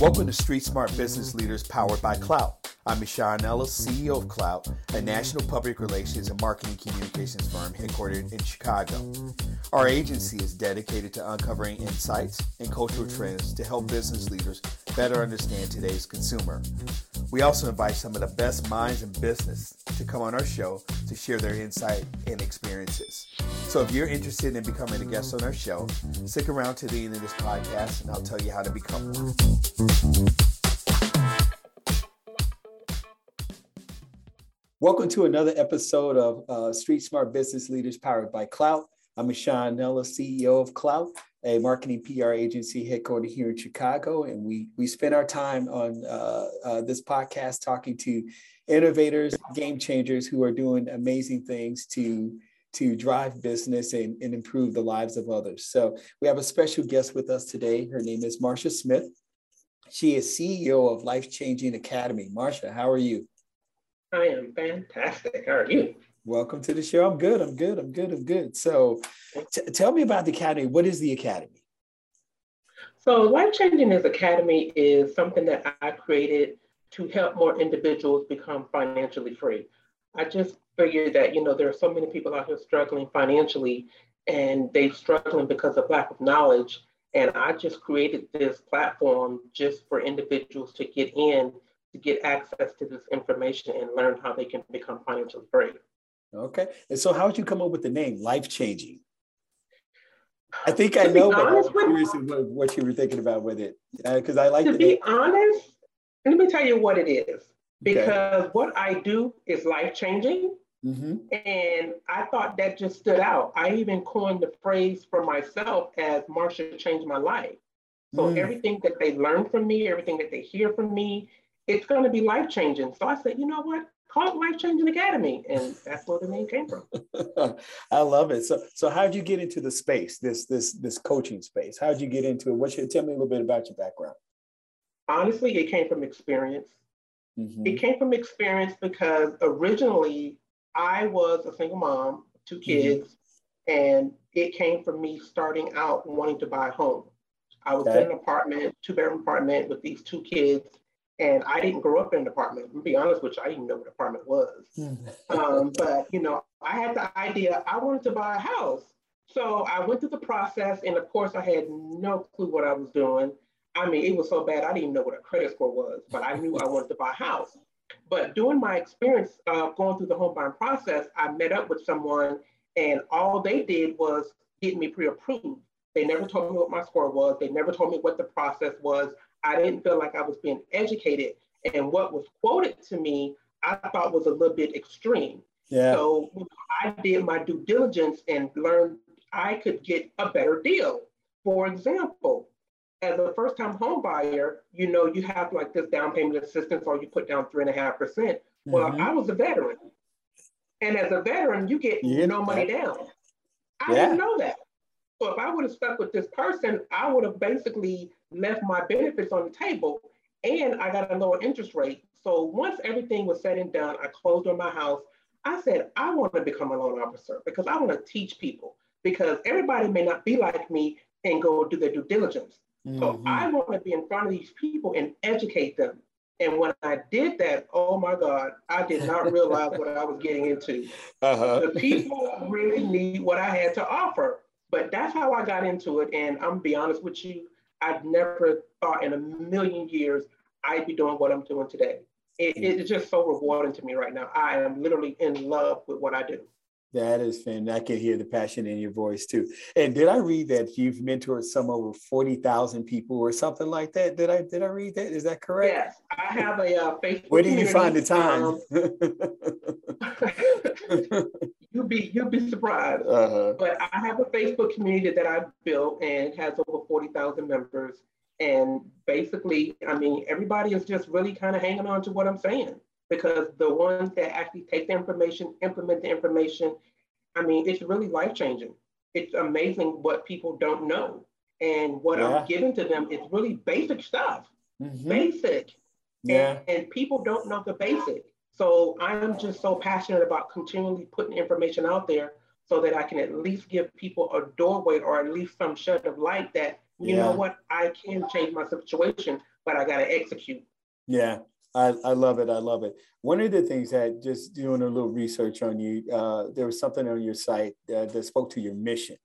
Welcome to Street Smart Business Leaders powered by Clout. I'm Michon Ellis, CEO of Clout, a national public relations and marketing communications firm headquartered in Chicago. Our agency is dedicated to uncovering insights and cultural trends to help business leaders better understand today's consumer. We also invite some of the best minds in business to come on our show to share their insight and experiences. So if you're interested in becoming a guest on our show, stick around to the end of this podcast and I'll tell you how to become one. Welcome to another episode of uh, Street Smart Business Leaders powered by Clout. I'm Michon Ellis, CEO of Clout, a marketing PR agency headquartered here in Chicago. And we, we spend our time on uh, uh, this podcast talking to innovators, game changers who are doing amazing things to to drive business and, and improve the lives of others. So we have a special guest with us today. Her name is Marcia Smith. She is CEO of Life Changing Academy. Marcia, how are you? I am fantastic. How are you? Welcome to the show. I'm good. I'm good. I'm good. I'm good. So t- tell me about the Academy. What is the Academy? So Life Changing Is Academy is something that I created to help more individuals become financially free. I just figured that, you know, there are so many people out here struggling financially and they're struggling because of lack of knowledge. And I just created this platform just for individuals to get in, to get access to this information and learn how they can become financially free. Okay. And so how did you come up with the name Life Changing? I think I know, but I'm curious what, what you were thinking about with it. Because uh, I like to be name. honest, let me tell you what it is because okay. what I do is life changing. Mm-hmm. And I thought that just stood out. I even coined the phrase for myself as Marcia changed my life. So mm. everything that they learn from me, everything that they hear from me, it's going to be life changing. So I said, you know what? Call it Life Changing Academy, and that's where the name came from. I love it. So, so how did you get into the space, this this this coaching space? How did you get into it? What should tell me a little bit about your background? honestly, it came from experience. Mm-hmm. It came from experience because originally I was a single mom, two mm-hmm. kids, mm-hmm. and it came from me starting out wanting to buy a home. I was okay. in an apartment, two bedroom apartment with these two kids, and I didn't grow up in an apartment. To be honest with you, I didn't know what an apartment was. Mm-hmm. um, but you know, I had the idea I wanted to buy a house. So I went through the process, and of course, I had no clue what I was doing. I mean, it was so bad, I didn't even know what a credit score was, but I knew I wanted to buy a house. But during my experience uh, going through the home buying process, I met up with someone and all they did was get me pre-approved. They never told me what my score was. They never told me what the process was. I didn't feel like I was being educated. And what was quoted to me, I thought was a little bit extreme. Yeah. So I did my due diligence and learned I could get a better deal. For example, as a first time home buyer, you know, you have like this down payment assistance or you put down three and a half percent. Well, mm-hmm. I was a veteran. And as a veteran, you get yeah. no money down. I yeah. didn't know that. So if I would have stuck with this person, I would have basically left my benefits on the table and I got a lower interest rate. So once everything was said and done, I closed on my house. I said, I want to become a loan officer because I want to teach people because everybody may not be like me and go do their due diligence. Mm-hmm. So I want to be in front of these people and educate them. And when I did that, oh my God, I did not realize what I was getting into. Uh-huh. The people really need what I had to offer. But that's how I got into it. And I'm be honest with you, I'd never thought in a million years I'd be doing what I'm doing today. It, it's just so rewarding to me right now. I am literally in love with what I do. That is fantastic. I can hear the passion in your voice too. And did I read that you've mentored some over 40,000 people or something like that? Did I did I read that? Is that correct? Yes. I have a uh, Facebook. Where do you find the time? Um, you'll be you'll be surprised. Uh-huh. But I have a Facebook community that I've built and has over 40,000 members. And basically, I mean, everybody is just really kind of hanging on to what I'm saying because the ones that actually take the information, implement the information, I mean, it's really life changing. It's amazing what people don't know. And what yeah. I'm giving to them is really basic stuff, mm-hmm. basic. Yeah. And, and people don't know the basic. So I'm just so passionate about continually putting information out there so that I can at least give people a doorway or at least some shed of light that you yeah. know what, I can change my situation, but I got to execute. Yeah, I, I love it. I love it. One of the things that just doing a little research on you, uh, there was something on your site that, that spoke to your mission.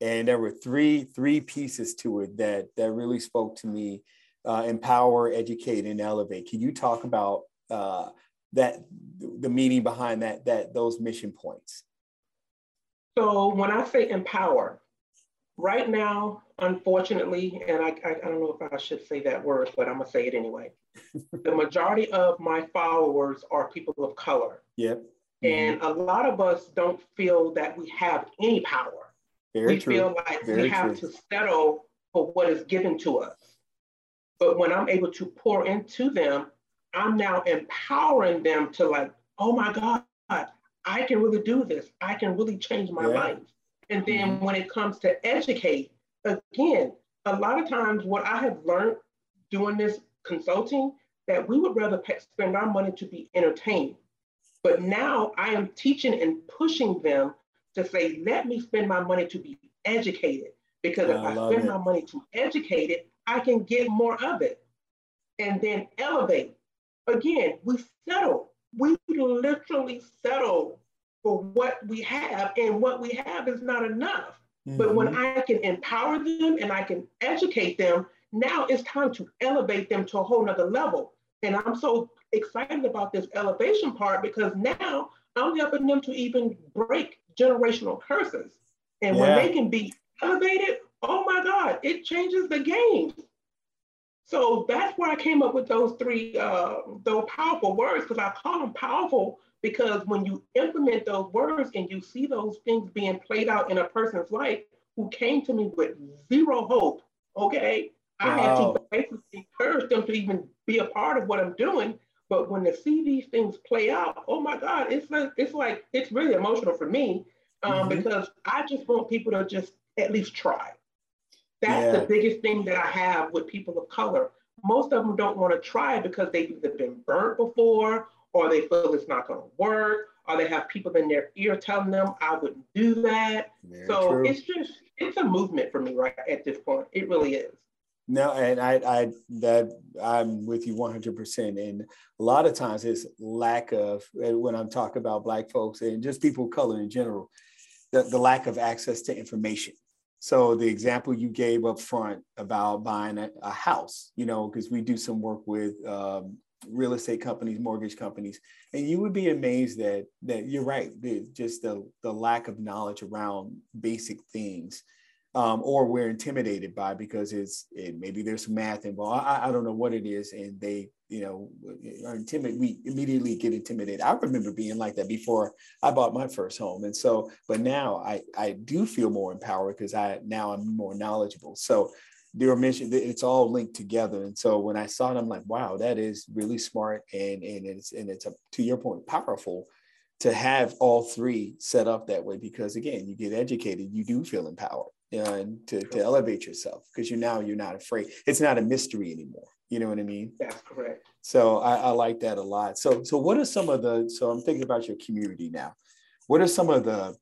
And there were three three pieces to it that that really spoke to me: uh, empower, educate, and elevate. Can you talk about uh, that the meaning behind that that those mission points? So when I say empower, right now, unfortunately, and I, I, I, don't know if I should say that word, but I'm gonna say it anyway. the majority of my followers are people of color. Yep. And a lot of us don't feel that we have any power. Very we true. feel like Very we have true. to settle for what is given to us. But when I'm able to pour into them, I'm now empowering them to like, oh my God, I can really do this. I can really change my yeah. life. And then when it comes to educate, again, a lot of times what I have learned doing this consulting, that we would rather pay, spend our money to be entertained. But now I am teaching and pushing them to say, let me spend my money to be educated. Because if I, I spend it. my money to educate it, I can get more of it. And then elevate. Again, we settle we literally settle for what we have, and what we have is not enough. Mm-hmm. But when mm-hmm. I can empower them and I can educate them, now it's time to elevate them to a whole nother level. And I'm so excited about this elevation part because now I'm helping them to even break generational curses. And yeah. when they can be elevated, oh my God, it changes the game. So that's why I came up with those three, uh, those powerful words, because I call them powerful because when you implement those words and you see those things being played out in a person's life who came to me with zero hope, okay, wow. I had to basically encourage them to even be a part of what I'm doing. But when they see these things play out, oh my God, it's like it's like it's really emotional for me um, mm-hmm. because I just want people to just at least try. That's yeah. the biggest thing that I have with people of color. Most of them don't want to try because they've either been burnt before or they feel it's not going to work or they have people in their ear telling them I wouldn't do that. Very so true. it's just it's a movement for me right at this point. It really is. No, and I, I that I'm with you 100%. And a lot of times it's lack of when I'm talking about Black folks and just people of color in general, the, the lack of access to information. So the example you gave up front about buying a, a house, you know, because we do some work with um, real estate companies, mortgage companies, and you would be amazed that that you're right, just the the lack of knowledge around basic things um, or we're intimidated by because it's it, maybe there's math involved. I, I don't know what it is, and they you know are intimidated. We immediately get intimidated. I remember being like that before I bought my first home, and so but now I I do feel more empowered because I now I'm more knowledgeable. So they were mentioned it's all linked together and so when i saw it i'm like wow that is really smart and and it's and it's a, to your point powerful to have all three set up that way because again you get educated you do feel empowered and to, to elevate yourself because you now you're not afraid. It's not a mystery anymore. You know what I mean? That's correct. So I, I like that a lot. So so what are some of the so I'm thinking about your community now. What are some of the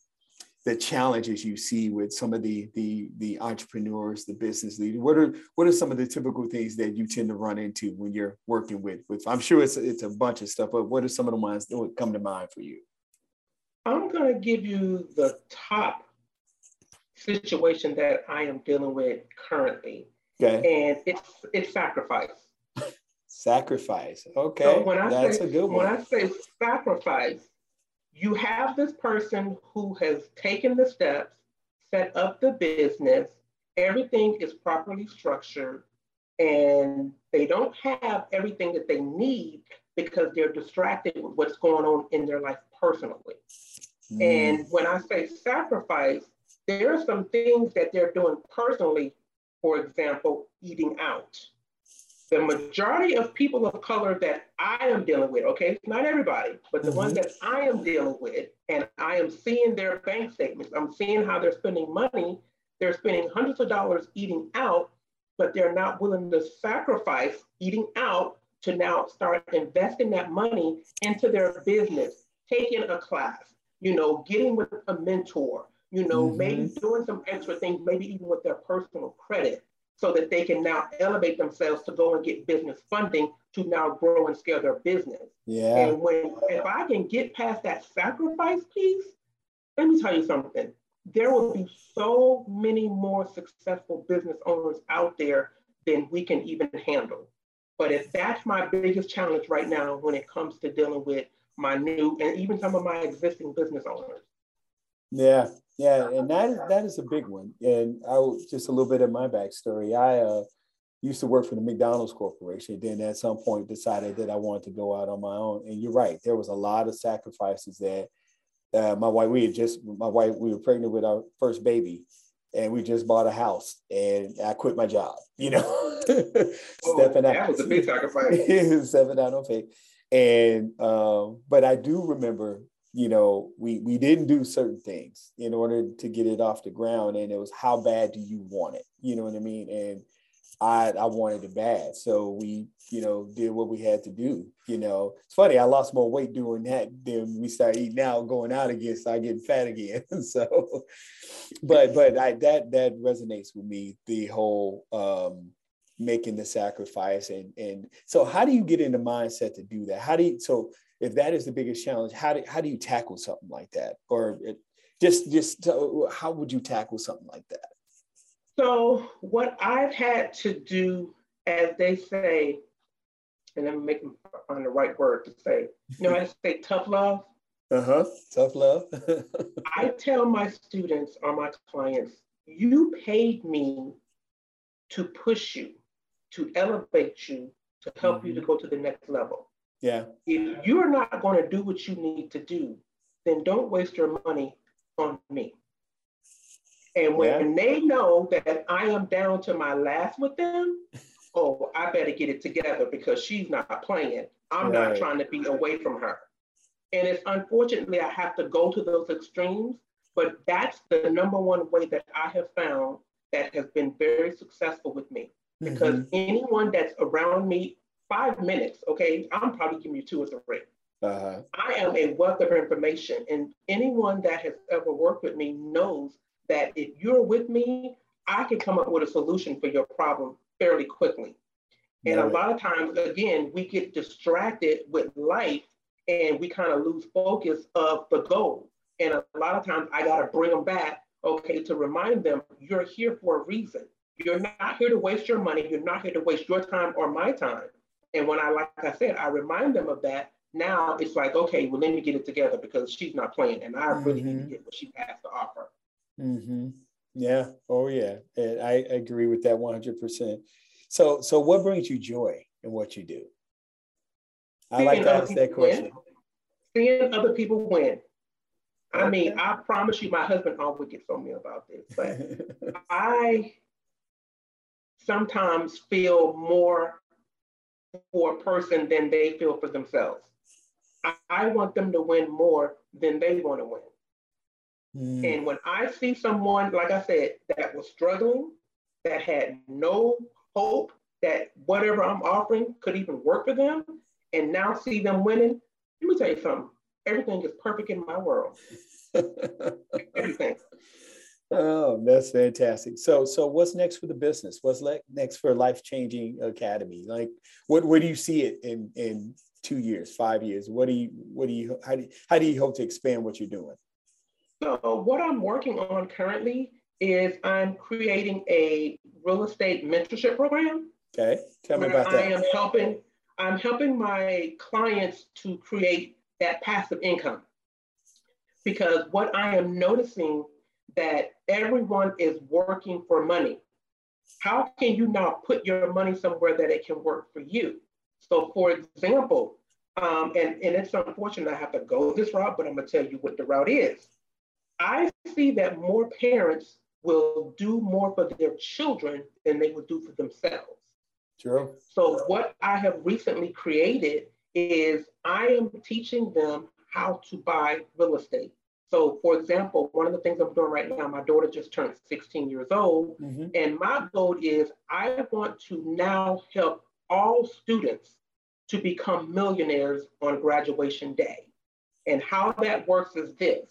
the challenges you see with some of the the the entrepreneurs, the business leaders? What are what are some of the typical things that you tend to run into when you're working with with? I'm sure it's it's a bunch of stuff, but what are some of the ones that would come to mind for you? I'm going to give you the top situation that I am dealing with currently. Okay. And it's it's sacrifice. sacrifice. Okay. So when I That's say, a good one. When I say sacrifice, you have this person who has taken the steps, set up the business, everything is properly structured, and they don't have everything that they need because they're distracted with what's going on in their life personally. Mm. And when I say sacrifice, there are some things that they're doing personally, for example, eating out. The majority of people of color that I am dealing with, okay, not everybody, but the mm-hmm. ones that I am dealing with, and I am seeing their bank statements, I'm seeing how they're spending money. They're spending hundreds of dollars eating out, but they're not willing to sacrifice eating out to now start investing that money into their business, taking a class, you know, getting with a mentor, you know, mm-hmm. maybe doing some extra things, maybe even with their personal credit. So that they can now elevate themselves to go and get business funding to now grow and scale their business. Yeah. And when if I can get past that sacrifice piece, let me tell you something. There will be so many more successful business owners out there than we can even handle. But if that's my biggest challenge right now when it comes to dealing with my new and even some of my existing business owners. Yeah, yeah, and that is that is a big one. And I will just a little bit of my backstory. I uh, used to work for the McDonald's Corporation. Then at some point decided that I wanted to go out on my own. And you're right, there was a lot of sacrifices that uh, my wife. We had just my wife. We were pregnant with our first baby, and we just bought a house. And I quit my job. You know, oh, stepping out. That was a big sacrifice. stepping out on faith. And um, but I do remember you know, we we didn't do certain things in order to get it off the ground, and it was how bad do you want it? You know what I mean? And I I wanted it bad, so we you know did what we had to do. You know, it's funny. I lost more weight doing that than we started eating out, going out again, so I get fat again. so, but but I that that resonates with me. The whole um, making the sacrifice and and so how do you get in the mindset to do that how do you so if that is the biggest challenge how do, how do you tackle something like that or it, just just how would you tackle something like that so what i've had to do as they say and i'm making on the right word to say you know i say tough love uh-huh tough love i tell my students or my clients you paid me to push you to elevate you, to help mm-hmm. you to mm-hmm. go to the next level. Yeah. If you're not going to do what you need to do, then don't waste your money on me. And when yeah. they know that I am down to my last with them, oh, I better get it together because she's not playing. I'm right. not trying to be away from her. And it's unfortunately I have to go to those extremes, but that's the number one way that I have found that has been very successful with me because mm-hmm. anyone that's around me, five minutes, okay, I'm probably giving you two or 3 uh-huh. I am a wealth of information, and anyone that has ever worked with me knows that if you're with me, I can come up with a solution for your problem fairly quickly. And a lot of times, again, we get distracted with life and we kind of lose focus of the goal. And a lot of times, I got to bring them back, okay, to remind them you're here for a reason. You're not here to waste your money. You're not here to waste your time or my time. And when I, like I said, I remind them of that, now it's like, okay, well, let me get it together because she's not playing and I really mm-hmm. need to mm-hmm. get what she has to offer. Mm-hmm. Yeah. Oh, yeah. And I agree with that 100%. So, so what brings you joy in what you do? I Seeing like to ask that question. Win. Seeing other people win. I mean, I promise you, my husband always gets on me about this, but I sometimes feel more for a person than they feel for themselves. I, I want them to win more than they want to win. Mm. And when I see someone, like I said, that was struggling, that had no hope that whatever I'm offering could even work for them, and now see them winning, let me tell you something. Everything is perfect in my world. Everything. Oh, that's fantastic. So, so what's next for the business? What's le- next for Life Changing Academy? Like, what where do you see it in in two years, five years? What do you what do you how do you, how do you hope to expand what you're doing? So, what I'm working on currently is I'm creating a real estate mentorship program. Okay, tell me about that. I am helping I'm helping my clients to create that passive income because what I am noticing that everyone is working for money. How can you not put your money somewhere that it can work for you? So, for example, um, and, and it's unfortunate I have to go this route, but I'm going to tell you what the route is. I see that more parents will do more for their children than they would do for themselves. True. So, what I have recently created is I am teaching them how to buy real estate. So, for example, one of the things I'm doing right now, my daughter just turned 16 years old, mm-hmm. and my goal is I want to now help all students to become millionaires on graduation day. And how that works is this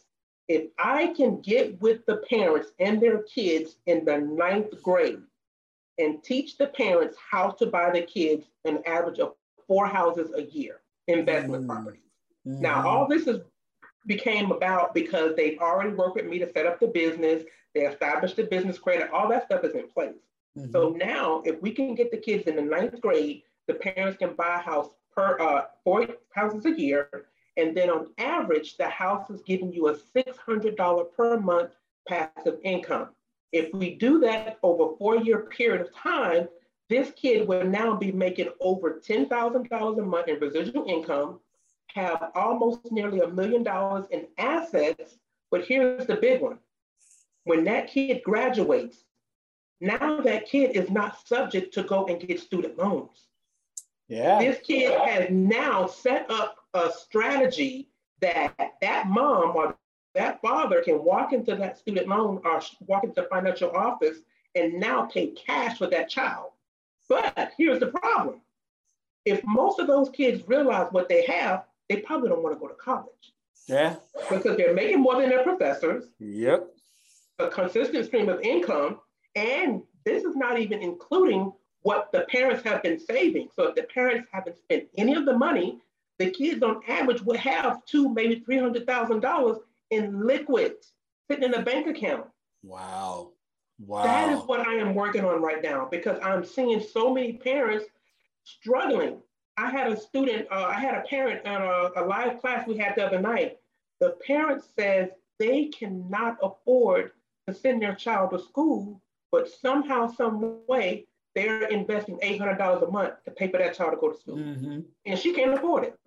if I can get with the parents and their kids in the ninth grade and teach the parents how to buy the kids an average of four houses a year, investment mm-hmm. properties. Mm-hmm. Now, all this is became about because they've already worked with me to set up the business, they established the business credit, all that stuff is in place. Mm-hmm. So now, if we can get the kids in the ninth grade, the parents can buy a house per uh, four houses a year, and then on average, the house is giving you a $600 per month passive income. If we do that over a four-year period of time, this kid will now be making over $10,000 a month in residual income, have almost nearly a million dollars in assets. But here's the big one. When that kid graduates, now that kid is not subject to go and get student loans. Yeah. This kid has now set up a strategy that that mom or that father can walk into that student loan or walk into the financial office and now pay cash for that child. But here's the problem. If most of those kids realize what they have, they probably don't want to go to college. Yeah. Because they're making more than their professors. Yep. A consistent stream of income. And this is not even including what the parents have been saving. So if the parents haven't spent any of the money, the kids on average will have two, maybe three hundred thousand dollars in liquid sitting in a bank account. Wow. Wow. That is what I am working on right now because I'm seeing so many parents struggling. I had a student, uh, I had a parent in a, a live class we had the other night. The parent says they cannot afford to send their child to school, but somehow, some way, they're investing $800 a month to pay for that child to go to school. Mm-hmm. And she can't afford it.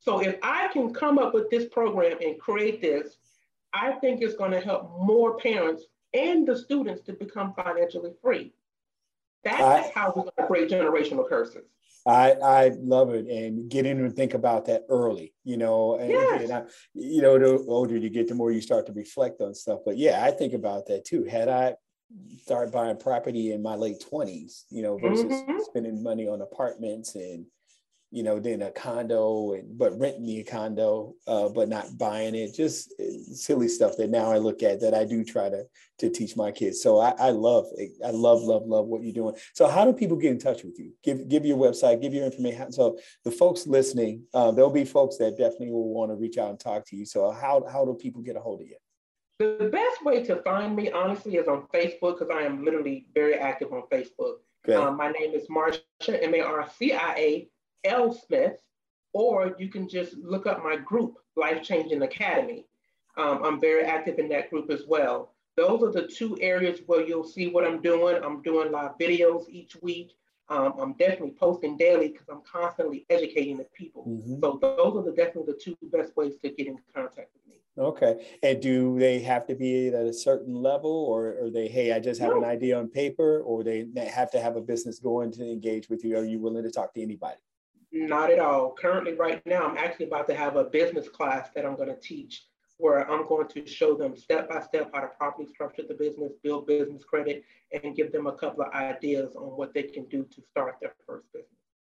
So if I can come up with this program and create this, I think it's going to help more parents and the students to become financially free. That's I, how we're going to break generational curses. I, I love it and get in and think about that early, you know, and, yes. and I, you know, the older you get, the more you start to reflect on stuff. But yeah, I think about that too. Had I started buying property in my late twenties, you know, versus mm-hmm. spending money on apartments and you know, then a condo, and, but renting the condo, uh, but not buying it. Just uh, silly stuff that now I look at that I do try to to teach my kids. So I, I love, I love, love, love what you're doing. So how do people get in touch with you? Give give your website, give your information. So the folks listening, uh, there'll be folks that definitely will want to reach out and talk to you. So how how do people get a hold of you? The best way to find me, honestly, is on Facebook because I am literally very active on Facebook. Um, my name is Marcia, M A R C I A L. Smith, or you can just look up my group, Life Changing Academy. Um, I'm very active in that group as well. Those are the two areas where you'll see what I'm doing. I'm doing live videos each week. Um, I'm definitely posting daily because I'm constantly educating the people. Mm-hmm. So those are the, definitely the two best ways to get in contact with me. Okay. And do they have to be at a certain level or are they, hey, I just have no. an idea on paper or they have to have a business going to engage with you? Are you willing to talk to anybody? Not at all. Currently, right now, I'm actually about to have a business class that I'm going to teach where I'm going to show them step by step how to properly structure the business, build business credit, and give them a couple of ideas on what they can do to start their first business.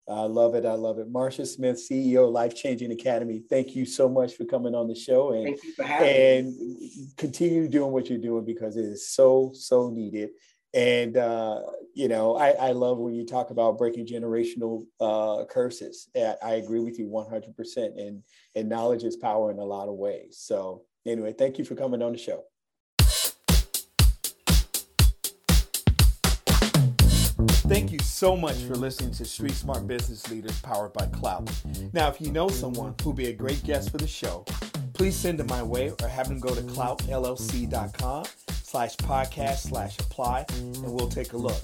I love it. I love it. Marcia Smith, CEO, Life Changing Academy. Thank you so much for coming on the show and, Thank you for having and me. continue doing what you're doing because it is so, so needed. And, uh, you know, I, I love when you talk about breaking generational uh, curses. I agree with you 100%. And, and knowledge is power in a lot of ways. So, anyway, thank you for coming on the show. Thank you so much for listening to Street Smart Business Leaders powered by Clout. Now, if you know someone who'd be a great guest for the show, please send them my way or have them go to cloutllc.com slash podcast slash apply and we'll take a look.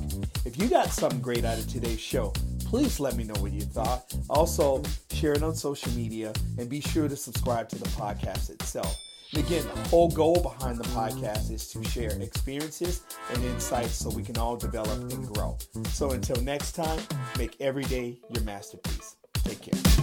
If you got something great out of today's show, please let me know what you thought. Also, share it on social media and be sure to subscribe to the podcast itself. And again, the whole goal behind the podcast is to share experiences and insights so we can all develop and grow. So until next time, make every day your masterpiece. Take care.